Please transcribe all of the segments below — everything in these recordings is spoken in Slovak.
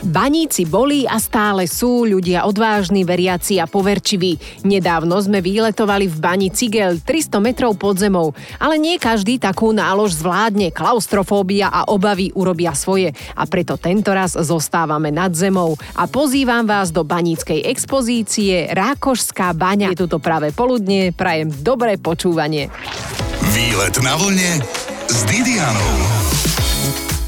Baníci boli a stále sú ľudia odvážni, veriaci a poverčiví. Nedávno sme výletovali v bani Cigel 300 metrov pod zemou, ale nie každý takú nálož zvládne. Klaustrofóbia a obavy urobia svoje a preto tento raz zostávame nad zemou a pozývam vás do baníckej expozície Rákošská baňa. Je tuto práve poludne, prajem dobré počúvanie. Výlet na vlne s Didianou.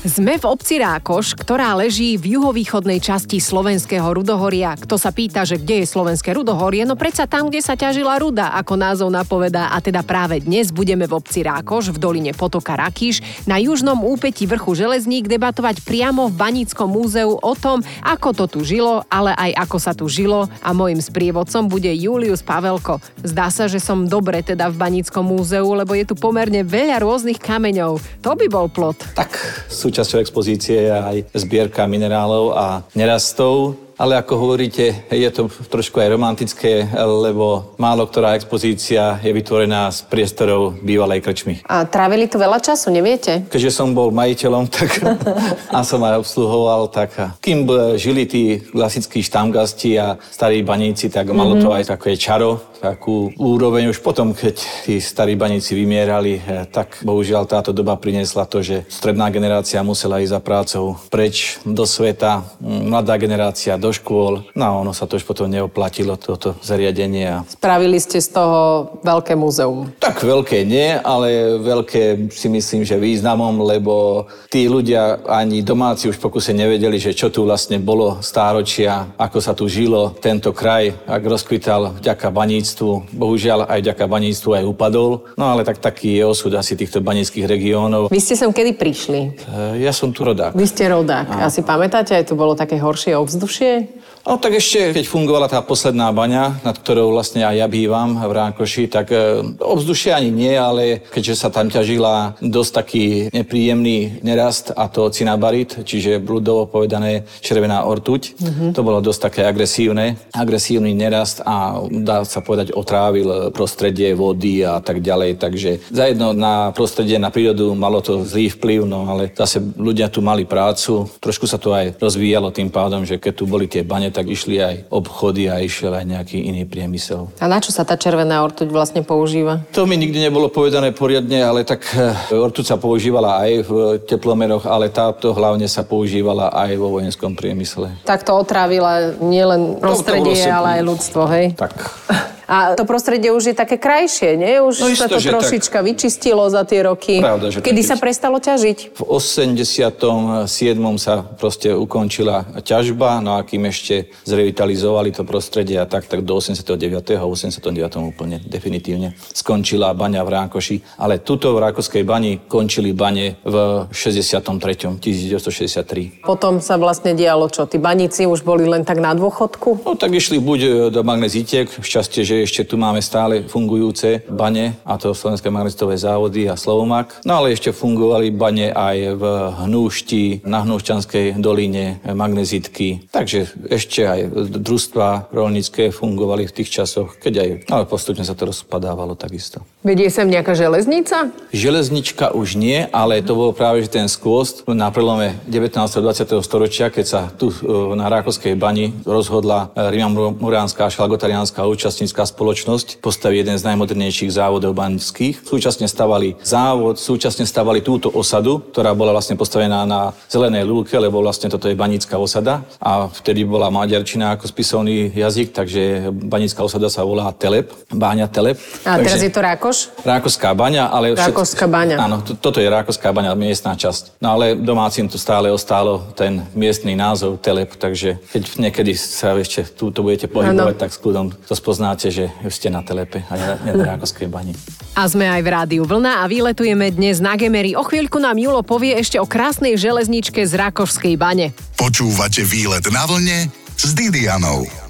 Sme v obci Rákoš, ktorá leží v juhovýchodnej časti slovenského rudohoria. Kto sa pýta, že kde je slovenské rudohorie, no predsa tam, kde sa ťažila ruda, ako názov napovedá. A teda práve dnes budeme v obci Rákoš v doline potoka Rakíš na južnom úpeti vrchu Železník debatovať priamo v Baníckom múzeu o tom, ako to tu žilo, ale aj ako sa tu žilo a môjim sprievodcom bude Julius Pavelko. Zdá sa, že som dobre teda v Baníckom múzeu, lebo je tu pomerne veľa rôznych kameňov. To by bol plot. Tak sú súčasťou expozície je aj zbierka minerálov a nerastov ale ako hovoríte, je to trošku aj romantické, lebo málo ktorá expozícia je vytvorená z priestorov bývalej krčmy. A trávili tu veľa času, neviete? Keďže som bol majiteľom tak, a som aj obsluhoval, tak kým žili tí klasickí štamgasti a starí baníci, tak malo mm-hmm. to aj také čaro, takú úroveň. Už potom, keď tí starí baníci vymierali, eh, tak bohužiaľ táto doba priniesla to, že stredná generácia musela ísť za prácou preč do sveta, mladá generácia do škôl. No a ono sa to už potom neoplatilo, toto zariadenie. Spravili ste z toho veľké múzeum? Tak veľké nie, ale veľké si myslím, že významom, lebo tí ľudia ani domáci už pokuse nevedeli, že čo tu vlastne bolo stáročia, ako sa tu žilo. Tento kraj, ak rozkvital vďaka baníctvu, bohužiaľ aj vďaka baníctvu aj upadol. No ale tak taký je osud asi týchto baníckých regiónov. Vy ste sem kedy prišli? E, ja som tu rodák. Vy ste rodák. A... Asi pamätáte, aj tu bolo také horšie ovzdušie? Dinge No tak ešte, keď fungovala tá posledná baňa, nad ktorou vlastne aj ja bývam v Rákoši, tak e, obzdušie ani nie, ale keďže sa tam ťažila dosť taký nepríjemný nerast a to cinabarit, čiže blúdovo povedané červená ortuť, mm-hmm. to bolo dosť také agresívne, agresívny nerast a dá sa povedať otrávil prostredie vody a tak ďalej, takže zajedno na prostredie, na prírodu malo to zlý vplyv, no ale zase ľudia tu mali prácu, trošku sa to aj rozvíjalo tým pádom, že keď tu boli tie bane, tak išli aj obchody a išiel aj nejaký iný priemysel. A na čo sa tá červená ortuť vlastne používa? To mi nikdy nebolo povedané poriadne, ale tak eh, ortuť sa používala aj v teplomeroch, ale táto hlavne sa používala aj vo vojenskom priemysle. Tak to otrávila nielen prostredie, ale aj ľudstvo, hej? Tak. A to prostredie už je také krajšie, nie? Už no isto, sa to trošička tak... vyčistilo za tie roky. Pravda, že Kedy sa prestalo ťažiť? V 87. sa proste ukončila ťažba, no a kým ešte zrevitalizovali to prostredie a tak, tak do 89. a 89. úplne definitívne skončila baňa v Rákoši. Ale tuto v Rákoskej bani končili bane v 63. 1963. Potom sa vlastne dialo čo? Tí baníci už boli len tak na dôchodku? No tak išli buď do magnezitiek, šťastie, že ešte tu máme stále fungujúce bane, a to Slovenské magnetové závody a Slovomak. No ale ešte fungovali bane aj v Hnúšti, na Hnúšťanskej doline, magnezitky. Takže ešte aj družstva rolnícke fungovali v tých časoch, keď aj, ale postupne sa to rozpadávalo takisto. Vedie sem nejaká železnica? Železnička už nie, ale to bol práve že ten skôst na prelome 19. a 20. storočia, keď sa tu e, na Rákovskej bani rozhodla e, Rímam-Muránska a Šalgotariánska účastnícka spoločnosť postaví jeden z najmodernejších závodov banských. Súčasne stavali závod, súčasne stavali túto osadu, ktorá bola vlastne postavená na zelenej lúke, lebo vlastne toto je banická osada a vtedy bola maďarčina ako spisovný jazyk, takže banická osada sa volá Telep, Báňa Telep. A takže, teraz je to Rákoš? Rákoská baňa, ale... Rákoská baňa. Áno, to, toto je Rákoská baňa, miestná časť. No ale domácim tu stále ostálo ten miestný názov Telep, takže keď niekedy sa ešte túto budete pohybovať, ano. tak s kľudom to spoznáte, že ste na telepe a na Rákovskej bani. A sme aj v rádiu Vlna a vyletujeme dnes na Gemery. O chvíľku nám Julo povie ešte o krásnej železničke z Rákošskej bane. Počúvate výlet na vlne s Didianou.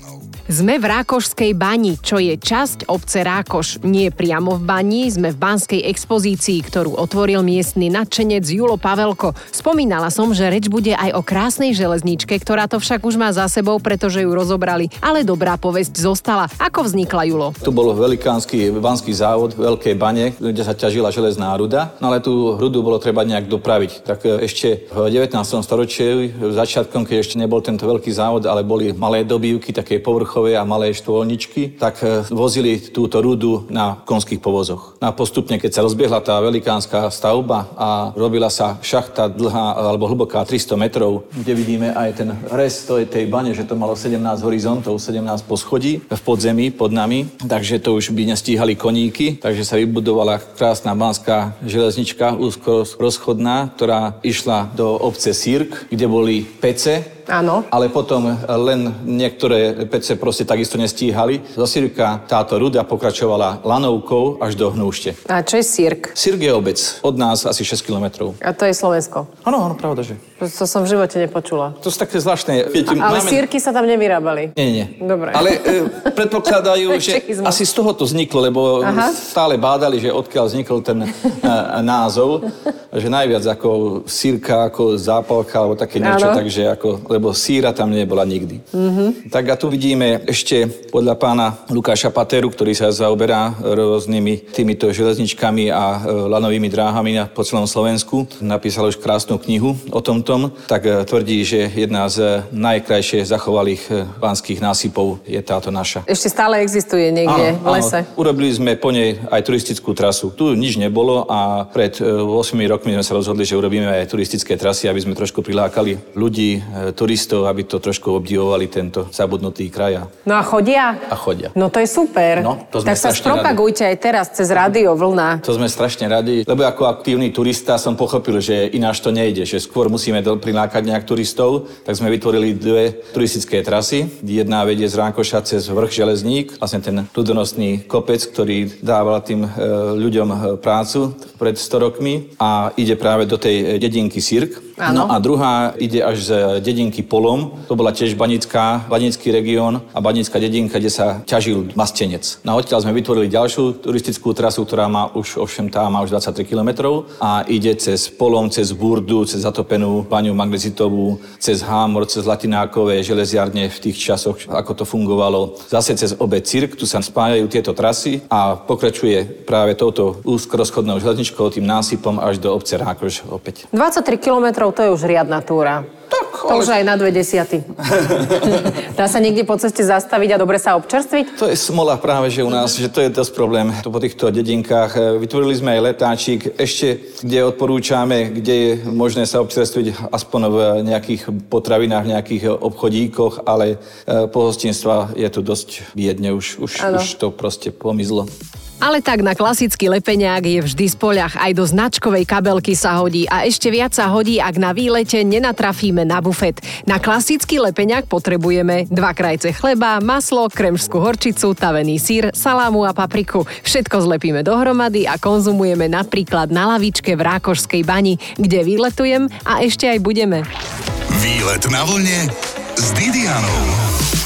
Sme v Rákošskej bani, čo je časť obce Rákoš. Nie priamo v bani, sme v banskej expozícii, ktorú otvoril miestny nadšenec Julo Pavelko. Spomínala som, že reč bude aj o krásnej železničke, ktorá to však už má za sebou, pretože ju rozobrali. Ale dobrá povesť zostala. Ako vznikla Julo? Tu bol velikánsky banský závod, veľké bane, kde sa ťažila železná ruda, no ale tú rudu bolo treba nejak dopraviť. Tak e, ešte v 19. storočí, začiatkom, keď ešte nebol tento veľký závod, ale boli malé dobývky, také povrchové vlakové a malé štôlničky, tak e, vozili túto rudu na konských povozoch. A postupne, keď sa rozbiehla tá velikánska stavba a robila sa šachta dlhá alebo hlboká 300 metrov, kde vidíme aj ten rez tej, tej bane, že to malo 17 horizontov, 17 poschodí v podzemí pod nami, takže to už by nestíhali koníky, takže sa vybudovala krásna banská železnička, úzko rozchodná, ktorá išla do obce Sirk, kde boli pece, Áno. Ale potom len niektoré pece proste takisto nestíhali. Zo Sirka táto ruda pokračovala lanovkou až do Hnúšte. A čo je Sirk? Sirk je obec. Od nás asi 6 kilometrov. A to je Slovensko? Áno, áno, pravda, že. To som v živote nepočula. To sú také zvláštne. Viete, A, ale máme... sírky sa tam nevyrábali? Nie, nie. Dobre. Ale e, predpokladajú, že asi z toho to vzniklo, lebo Aha. stále bádali, že odkiaľ vznikol ten e, názov, že najviac ako sírka, ako zápalka, alebo také niečo, ano. takže ako, lebo síra tam nebola nikdy. Mm-hmm. Tak a tu vidíme ešte podľa pána Lukáša Pateru, ktorý sa zaoberá rôznymi týmito železničkami a e, lanovými dráhami po celom Slovensku. Napísal už krásnu knihu o tomto tom, tak e, tvrdí, že jedna z najkrajšie zachovalých e, pánskych násypov je táto naša. Ešte stále existuje niekde áno, v lese. Áno. Urobili sme po nej aj turistickú trasu. Tu nič nebolo a pred 8 e, rokmi sme sa rozhodli, že urobíme aj turistické trasy, aby sme trošku prilákali ľudí, turistov, aby to trošku obdivovali tento zabudnutý kraj. No a chodia? A chodia. No to je super. No, to sme tak sa spropagujte aj teraz cez rádio Vlna. To sme strašne radi, lebo ako aktívny turista som pochopil, že ináč to nejde, že skôr musíme prilákať nejak turistov, tak sme vytvorili dve turistické trasy. Jedna vedie z Ránkoša cez vrch Železník, vlastne ten ľudonosný kopec, ktorý dával tým e, ľuďom e, prácu pred 100 rokmi a ide práve do tej dedinky Sirk. Áno. No a druhá ide až z dedinky Polom, to bola tiež Banická, Banický región a Banická dedinka, kde sa ťažil mastenec. Na no odtiaľ sme vytvorili ďalšiu turistickú trasu, ktorá má už, ovšem tá má už 23 km a ide cez Polom, cez Burdu, cez zatopenú baňu magnezitovú, cez Hámor, cez Latinákové železiarne v tých časoch, ako to fungovalo. Zase cez obec Cirk, tu sa spájajú tieto trasy a pokračuje práve touto úzkorozchodnou železničkou, tým násypom až do obce Rákoš opäť. 23 kilometrov to je už riadna túra. Tak, to už aj na dve desiaty. Dá sa niekde po ceste zastaviť a dobre sa občerstviť? To je smola práve, že u nás, že to je dosť problém. To po týchto dedinkách. E, vytvorili sme aj letáčik, ešte kde odporúčame, kde je možné sa občerstviť aspoň v nejakých potravinách, v nejakých obchodíkoch, ale e, pohostinstva je tu dosť biedne, už, už, už to proste pomizlo. Ale tak na klasický lepeňák je vždy spoľah, aj do značkovej kabelky sa hodí a ešte viac sa hodí, ak na výlete nenatrafíme na bufet. Na klasický lepeňák potrebujeme dva krajce chleba, maslo, kremžskú horčicu, tavený sír, salámu a papriku. Všetko zlepíme dohromady a konzumujeme napríklad na lavičke v Rákošskej bani, kde výletujem a ešte aj budeme. Výlet na vlne s Didianou.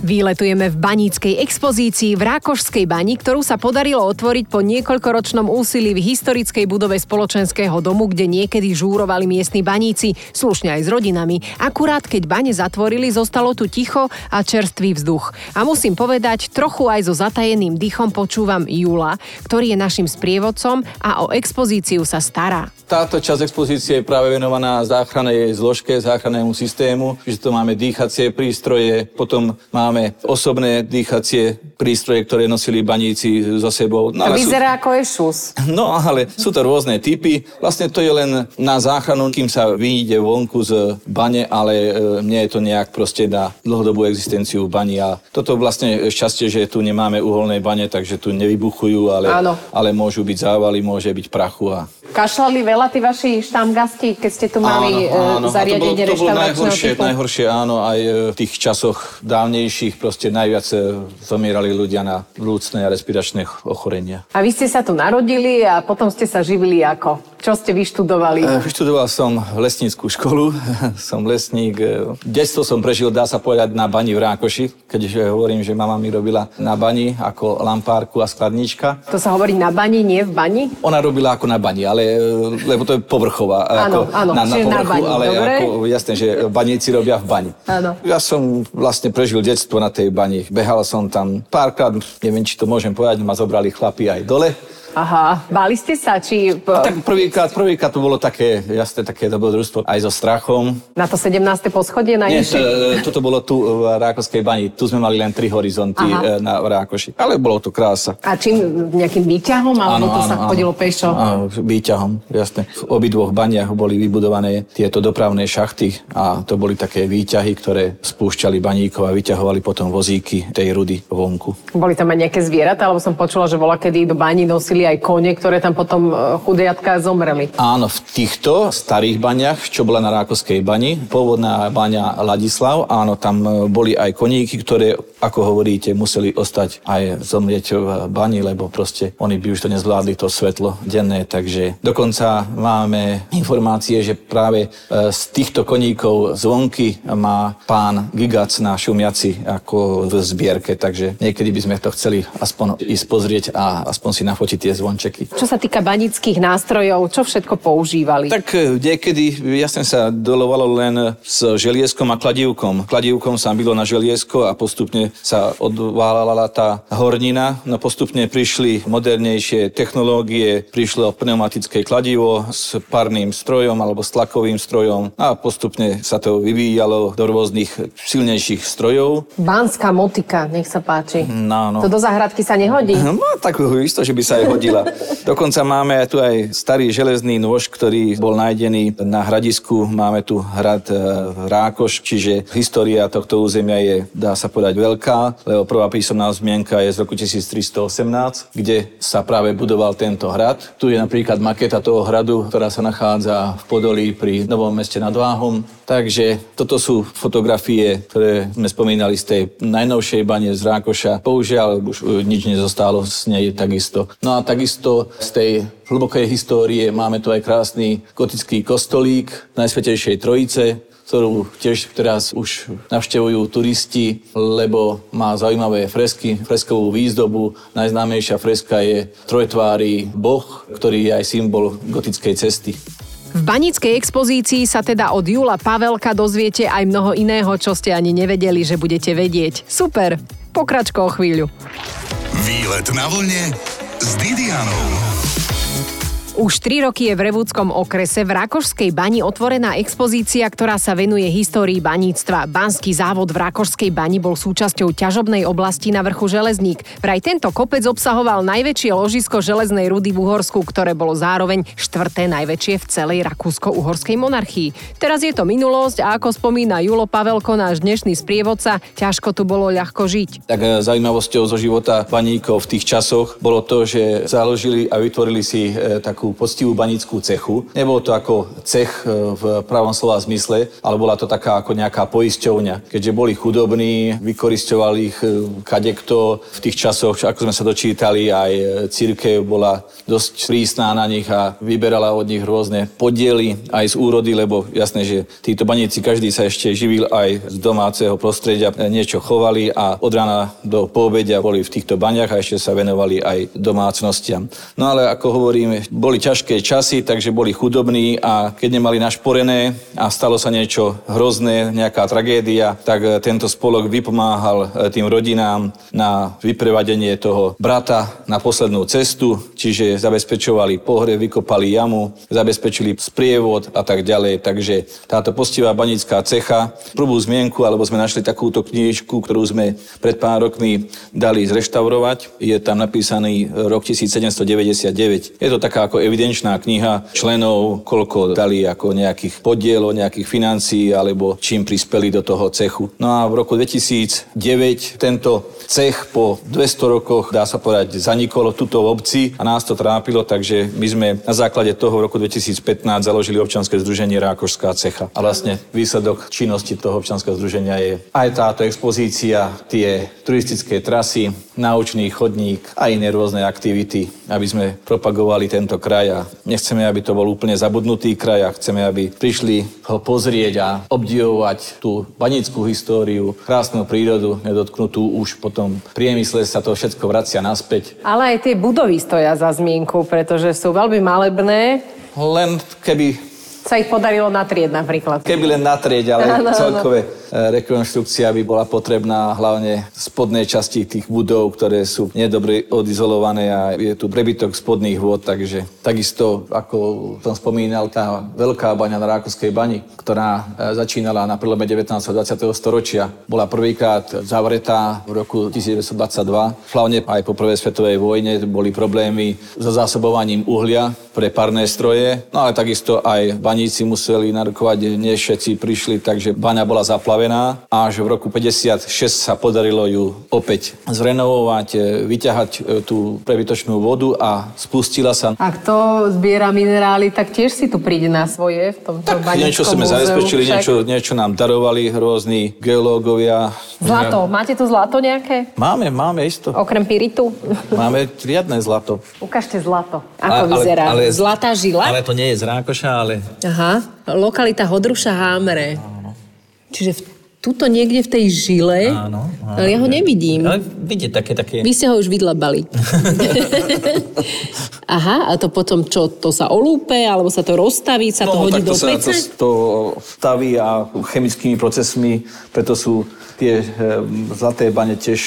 Výletujeme v baníckej expozícii v Rákošskej bani, ktorú sa podarilo otvoriť po niekoľkoročnom úsilí v historickej budove spoločenského domu, kde niekedy žúrovali miestni baníci, slušne aj s rodinami. Akurát keď bane zatvorili, zostalo tu ticho a čerstvý vzduch. A musím povedať, trochu aj so zatajeným dýchom počúvam Jula, ktorý je našim sprievodcom a o expozíciu sa stará. Táto časť expozície je práve venovaná záchrannej zložke, záchrannému systému, že to máme dýchacie prístroje, potom máme osobné dýchacie prístroje, ktoré nosili baníci so sebou. No, vyzerá sú... ako je šus. No ale sú to rôzne typy. Vlastne to je len na záchranu, kým sa vyjde vonku z bane, ale e, mne je to nejak proste na dlhodobú existenciu bani. A toto vlastne šťastie, že tu nemáme uholné bane, takže tu nevybuchujú, ale, ale môžu byť závaly, môže byť prachu a Kašľali veľa tí vaši štamgasti, keď ste tu mali áno, áno. zariadenie to bolo, to bolo najhoršie, typu? najhoršie, áno, aj e, v tých časoch dávnejších proste najviac e, zomierali ľudia na vrúcne a respiračné ochorenia. A vy ste sa tu narodili a potom ste sa živili ako? Čo ste vyštudovali? E, vyštudoval som lesníckú školu, som lesník. E, detstvo som prežil, dá sa povedať, na bani v Rákoši, keďže hovorím, že mama mi robila na bani ako lampárku a skladnička. To sa hovorí na bani, nie v bani? Ona robila ako na bani, ale, e, lebo to je povrchová. Áno, ako áno, na, na povrchu, na bani, ale dobre. ako, jasné, že baníci robia v bani. Áno. Ja som vlastne prežil detstvo na tej bani. Behal som tam párkrát, neviem, či to môžem povedať, ma zobrali chlapi aj dole. Aha, báli ste sa, či A tak prvýkrát, prvýkrát to bolo také, jasné, také dobrodružstvo aj so strachom. na to 17. poschodie Nie, najvyššie? t- toto bolo tu v Rákovskej bani. Tu sme mali len tri horizonty Aha. e, na Rákoši. Ale bolo to krása. A čím, nejakým výťahom, alebo to sa chodilo pešo? Áno, výťahom, jasné. V obidvoch baniach boli vybudované tieto dopravné šachty a to boli také výťahy, ktoré spúšťali baníkov a vyťahovali potom vozíky tej rudy vonku. Boli tam aj nejaké zvieratá, lebo som počula, že bola kedy do bani nosili aj kone, ktoré tam potom e, chudiatka zomreli. Áno, v týchto starých baniach, čo bola na Rákovskej bani, pôvodná baňa Ladislav, áno, tam e, boli aj koníky, ktoré, ako hovoríte, museli ostať aj zomrieť v bani, lebo proste oni by už to nezvládli, to svetlo denné, takže dokonca máme informácie, že práve e, z týchto koníkov zvonky má pán Gigac na Šumiaci ako v zbierke, takže niekedy by sme to chceli aspoň ísť pozrieť a aspoň si nafotiť tie zvončeky. Čo sa týka banických nástrojov, čo všetko používali? Tak e, niekedy jasne sa dolovalo len s želieskom a kladívkom. Kladívkom sa bylo na želiesko a postupne sa odválala tá hornina. No postupne prišli modernejšie technológie, prišlo pneumatické kladivo s parným strojom alebo s tlakovým strojom a postupne sa to vyvíjalo do rôznych silnejších strojov. Banská motika, nech sa páči. No, no. To do záhradky sa nehodí? No, tak isto, že by sa aj hodila. Dokonca máme tu aj starý železný nôž, ktorý bol nájdený na hradisku. Máme tu hrad e, Rákoš, čiže história tohto územia je, dá sa povedať, veľká, lebo prvá písomná zmienka je z roku 1318, kde sa práve budoval tento hrad. Tu je napríklad maketa toho hradu, ktorá sa nachádza v Podolí pri Novom meste nad Váhom. Takže toto sú fotografie, ktoré sme spomínali z tej najnovšej bane z Rákoša. Bohužiaľ už e, nič nezostalo z nej takisto. No a takisto z tej hlbokej histórie máme tu aj krásny gotický kostolík Najsvetejšej Trojice, ktorú tiež teraz už navštevujú turisti, lebo má zaujímavé fresky, freskovú výzdobu. Najznámejšia freska je trojtvári boh, ktorý je aj symbol gotickej cesty. V banickej expozícii sa teda od Jula Pavelka dozviete aj mnoho iného, čo ste ani nevedeli, že budete vedieť. Super, pokračko o chvíľu. Výlet na vlne s Didianou. Už 3 roky je v Revúdskom okrese v Rakošskej bani otvorená expozícia, ktorá sa venuje histórii baníctva. Banský závod v Rakošskej bani bol súčasťou ťažobnej oblasti na vrchu Železník. Vraj tento kopec obsahoval najväčšie ložisko železnej rudy v Uhorsku, ktoré bolo zároveň štvrté najväčšie v celej Rakúsko-Uhorskej monarchii. Teraz je to minulosť a ako spomína Julo Pavelko, náš dnešný sprievodca, ťažko tu bolo ľahko žiť. Tak e, zaujímavosťou zo života baníkov v tých časoch bolo to, že založili a vytvorili si e, takú poctivú banickú cechu. Nebolo to ako cech e, v pravom slova zmysle, ale bola to taká ako nejaká poisťovňa. Keďže boli chudobní, vykoristovali ich e, kadekto. V tých časoch, ako sme sa dočítali, aj e, církev bola dosť prísná na nich a vyberala od nich rôzne podiely aj z úrody, lebo jasné, že títo baníci každý sa ešte živil aj z domáceho prostredia, niečo chovali a od rána do poobedia boli v týchto baniach a ešte sa venovali aj domácnostiam. No ale ako hovorím, boli ťažké časy, takže boli chudobní a keď nemali našporené a stalo sa niečo hrozné, nejaká tragédia, tak e, tento spolok vypomáhal e, tým rodinám na vyprevadenie toho brata na poslednú cestu, čiže zabezpečovali pohre, vykopali jamu, zabezpečili sprievod a tak ďalej. Takže táto postivá banická cecha, prvú zmienku, alebo sme našli takúto knižku, ktorú sme pred pár rokmi dali zreštaurovať. Je tam napísaný rok 1799. Je to taká ako evidenčná kniha členov, koľko dali ako nejakých podielov, nejakých financií alebo čím prispeli do toho cechu. No a v roku 2009 tento cech po 200 rokoch, dá sa povedať, zanikol tuto v obci a nás to trápilo, takže my sme na základe toho v roku 2015 založili občanské združenie Rákošská cecha. A vlastne výsledok činnosti toho občanského združenia je aj táto expozícia, tie turistické trasy, naučný chodník a iné rôzne aktivity, aby sme propagovali tento kraj kraj a nechceme, aby to bol úplne zabudnutý kraj a chceme, aby prišli ho pozrieť a obdivovať tú banickú históriu, krásnu prírodu, nedotknutú už potom v priemysle sa to všetko vracia naspäť. Ale aj tie budovy stoja za zmienku, pretože sú veľmi malebné. Len keby sa ich podarilo natrieť napríklad. Keby len natrieť, ale no, celkové e, rekonštrukcia by bola potrebná hlavne v spodnej časti tých budov, ktoré sú nedobre odizolované a je tu prebytok spodných vôd, takže takisto, ako som spomínal, tá veľká baňa na Rákovskej bani, ktorá e, začínala na prelome 19. a 20. storočia, bola prvýkrát zavretá v roku 1922. Hlavne aj po prvej svetovej vojne boli problémy so zásobovaním uhlia pre parné stroje, no ale takisto aj baníci museli narkovať, než všetci prišli, takže baňa bola zaplavená. Až v roku 56 sa podarilo ju opäť zrenovovať, vyťahať e, tú prebytočnú vodu a spustila sa. A kto zbiera minerály, tak tiež si tu príde na svoje v tomto tak niečo sme zabezpečili, niečo, niečo nám darovali rôzni geológovia. Zlato. Máte tu zlato nejaké? Máme, máme isto. Okrem piritu? Máme riadne zlato. Ukážte zlato. Ako ale, vyzerá? Ale, Zlatá žila? Ale to nie je z Rákoša, ale Aha, lokalita Hodruša Hámre. Áno. Čiže v, tuto niekde v tej žile, áno, áno, ale ja ho nevidím. Ale vidíte také, také... Vy ste ho už vydlabali. Aha, a to potom čo, to sa olúpe, alebo sa to rozstaví, sa no, to hodí do pece? to, to staví a chemickými procesmi, preto sú tie e, zlaté bane tiež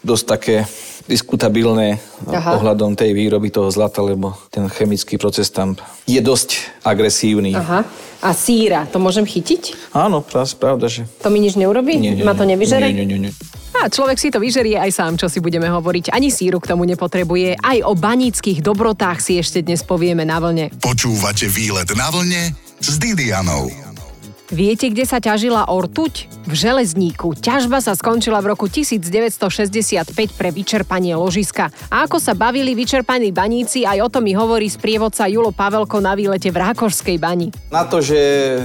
dosť také diskutabilné Aha. ohľadom tej výroby toho zlata, lebo ten chemický proces tam je dosť agresívny. Aha. A síra, to môžem chytiť? Áno, pravda, že... To mi nič neurobí? Nie, nie, Ma to nevyžere? Nie, nie, nie. A človek si to vyžerie aj sám, čo si budeme hovoriť. Ani síru k tomu nepotrebuje. Aj o baníckých dobrotách si ešte dnes povieme na vlne. Počúvate výlet na vlne s Didianou. Viete, kde sa ťažila ortuť? V železníku. Ťažba sa skončila v roku 1965 pre vyčerpanie ložiska. A ako sa bavili vyčerpaní baníci, aj o tom mi hovorí sprievodca Julo Pavelko na výlete v Rákošskej bani. Na to, že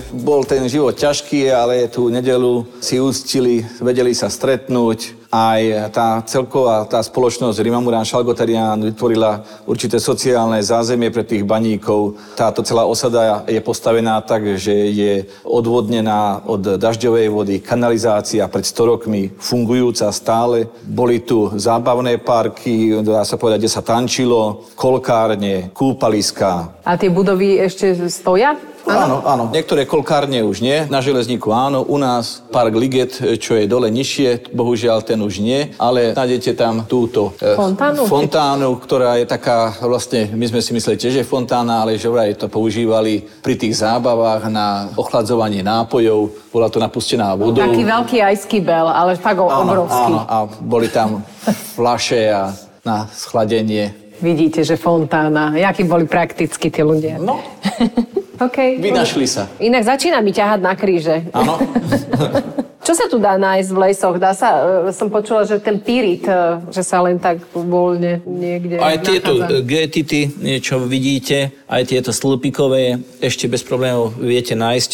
bol ten život ťažký, ale tú nedelu si ústili, vedeli sa stretnúť, aj tá celková tá spoločnosť Rimamurán Šalgotarian vytvorila určité sociálne zázemie pre tých baníkov. Táto celá osada je postavená tak, že je odvodnená od dažďovej vody, kanalizácia pred 100 rokmi fungujúca stále. Boli tu zábavné parky, dá sa povedať, kde sa tančilo, kolkárne, kúpaliska. A tie budovy ešte stoja? Áno, áno. Niektoré kolkárne už nie. Na železníku áno. U nás park Liget, čo je dole nižšie, bohužiaľ ten už nie. Ale nájdete tam túto e, fontánu, fontánu ktorá je taká, vlastne, my sme si mysleli tiež, že fontána, ale že vraj to používali pri tých zábavách na ochladzovanie nápojov. Bola to napustená vodou. Taký veľký ice bell, ale fakt áno, obrovský. Áno, a boli tam flaše a na schladenie. Vidíte, že fontána. Jakí boli prakticky tí ľudia. No. Okay. Vynašli sa. Inak začína mi ťahať na kríže. Áno. Čo sa tu dá nájsť v lesoch? Dá sa, e, som počula, že ten pirit, e, že sa len tak voľne niekde Aj tieto e, getity, niečo vidíte, aj tieto slupikové, ešte bez problémov viete nájsť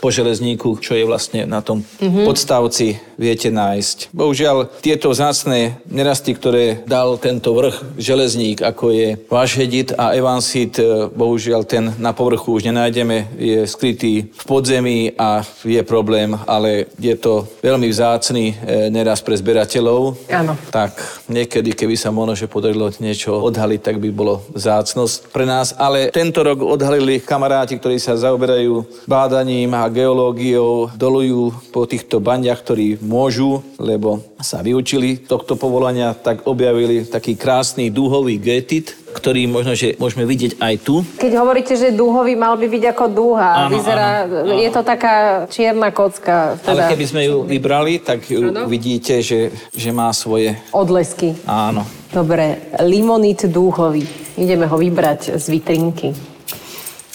po železníku, čo je vlastne na tom mm-hmm. podstavci, viete nájsť. Bohužiaľ, tieto vzácne nerasty, ktoré dal tento vrch železník, ako je Vášhedit a Evansit, bohužiaľ ten na povrchu už nenájdeme, je skrytý v podzemí a je problém, ale je to veľmi vzácný e, neraz pre zberateľov. Áno. Tak niekedy, keby sa možno, že podarilo niečo odhaliť, tak by bolo vzácnosť pre nás. Ale tento rok odhalili kamaráti, ktorí sa zaoberajú bádaním a geológiou, dolujú po týchto bandiach, ktorí môžu, lebo sa vyučili tohto povolania, tak objavili taký krásny dúhový getit, ktorý možno, že môžeme vidieť aj tu. Keď hovoríte, že dúhový mal by byť ako dúha, áno, vyzerá, áno, áno. je to taká čierna kocka. Teda. Ale keby sme ju vybrali, tak ju áno. vidíte, že, že má svoje... Odlesky. Áno. Dobre, limonit dúhový. Ideme ho vybrať z vitrinky.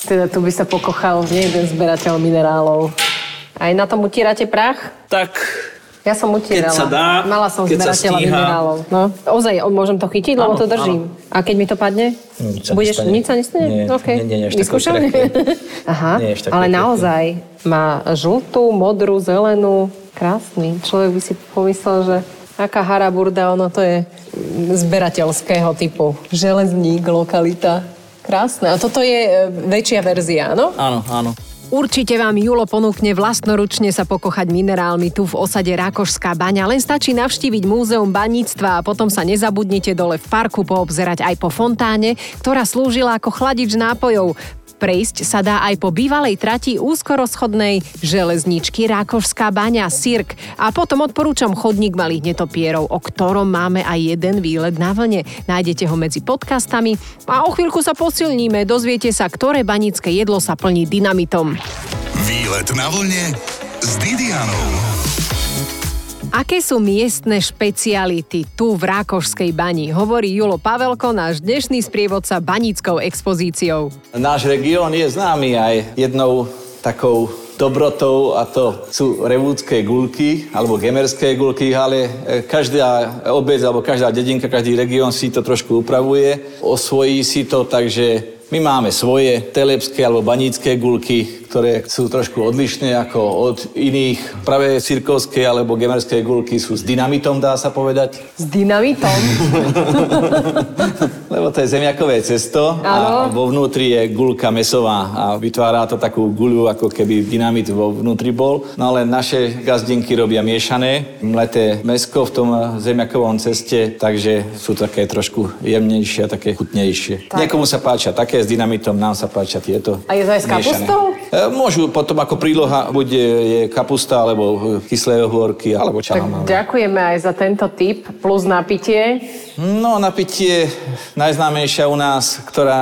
Teda tu by sa pokochal nie jeden zberateľ minerálov. Aj na tom utierate prach? Tak ja som utierala. Keď sa dá, Mala som keď zberateľa minerálov. No. Ozaj, môžem to chytiť, lebo to držím. Áno. A keď mi to padne? Nič sa Budeš, nestane. Nič sa nestane? Nie, okay. nie, nie, nie? Aha, nie ale naozaj má žltú, modrú, zelenú. Krásny. Človek by si pomyslel, že aká haraburda, ono to je zberateľského typu. Železník, lokalita. Krásne. A toto je e, väčšia verzia, áno? Áno, áno. Určite vám Julo ponúkne vlastnoručne sa pokochať minerálmi tu v osade Rákošská baňa. Len stačí navštíviť múzeum baníctva a potom sa nezabudnite dole v parku poobzerať aj po fontáne, ktorá slúžila ako chladič nápojov. Prejsť sa dá aj po bývalej trati úzkorozchodnej železničky Rákošská baňa Sirk a potom odporúčam chodník malých netopierov, o ktorom máme aj jeden výlet na vlne. Nájdete ho medzi podcastami a o chvíľku sa posilníme, dozviete sa, ktoré banické jedlo sa plní dynamitom. Výlet na vlne s Didianou. Aké sú miestne špeciality tu v Rákošskej bani? Hovorí Julo Pavelko, náš dnešný sprievodca banickou expozíciou. Náš región je známy aj jednou takou dobrotou a to sú revúdske gulky alebo gemerské gulky, ale e, každá obec alebo každá dedinka, každý región si to trošku upravuje, osvojí si to, takže my máme svoje telepské alebo banícké gulky, ktoré sú trošku odlišné ako od iných. Pravé cirkovské alebo gemerské gulky sú s dynamitom, dá sa povedať. S dynamitom? Lebo to je zemiakové cesto a vo vnútri je gulka mesová a vytvára to takú guľu, ako keby dynamit vo vnútri bol. No ale naše gazdinky robia miešané, mleté mesko v tom zemiakovom ceste, takže sú také trošku jemnejšie a také chutnejšie. Tak. Niekomu sa páčia také s dynamitom, nám sa páčia tieto A je to aj s kapustou? E, môžu potom ako príloha buď je kapusta, alebo kyslé ohôrky, alebo čo tak ďakujeme aj za tento tip, plus napitie. No, napitie najznámejšia u nás, ktorá,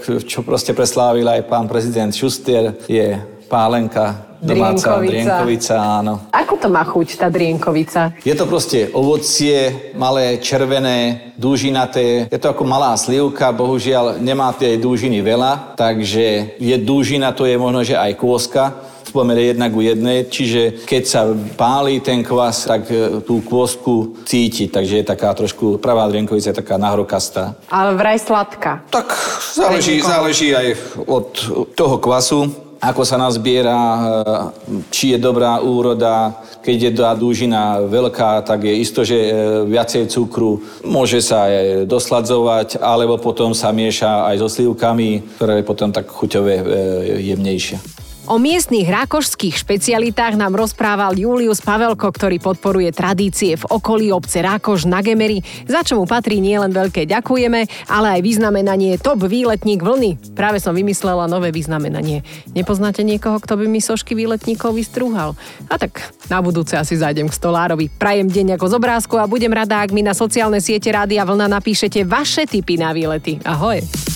e, čo proste preslávil aj pán prezident Šustier, je pálenka domáca drienkovica. drienkovica, áno. Ako to má chuť, tá drienkovica? Je to proste ovocie, malé, červené, dúžinaté. Je to ako malá slivka, bohužiaľ nemá tej dúžiny veľa, takže je dúžina, to je možno, že aj kôska v pomere jedna ku jednej, čiže keď sa páli ten kvas, tak e, tú kôsku cíti, takže je taká trošku, pravá drienkovica je taká nahrokastá. Ale vraj sladká. Tak záleží, záleží aj od toho kvasu ako sa nazbiera, e, či je dobrá úroda. Keď je tá dúžina veľká, tak je isto, že e, viacej cukru môže sa aj dosladzovať, alebo potom sa mieša aj so slivkami, ktoré potom tak chuťové e, jemnejšie. O miestnych rákošských špecialitách nám rozprával Julius Pavelko, ktorý podporuje tradície v okolí obce Rákoš na Gemery, za čo mu patrí nielen veľké ďakujeme, ale aj vyznamenanie Top výletník vlny. Práve som vymyslela nové vyznamenanie. Nepoznáte niekoho, kto by mi sošky výletníkov vystrúhal? A tak na budúce asi zájdem k stolárovi. Prajem deň ako z obrázku a budem rada, ak mi na sociálne siete Rádia Vlna napíšete vaše tipy na výlety. Ahoj!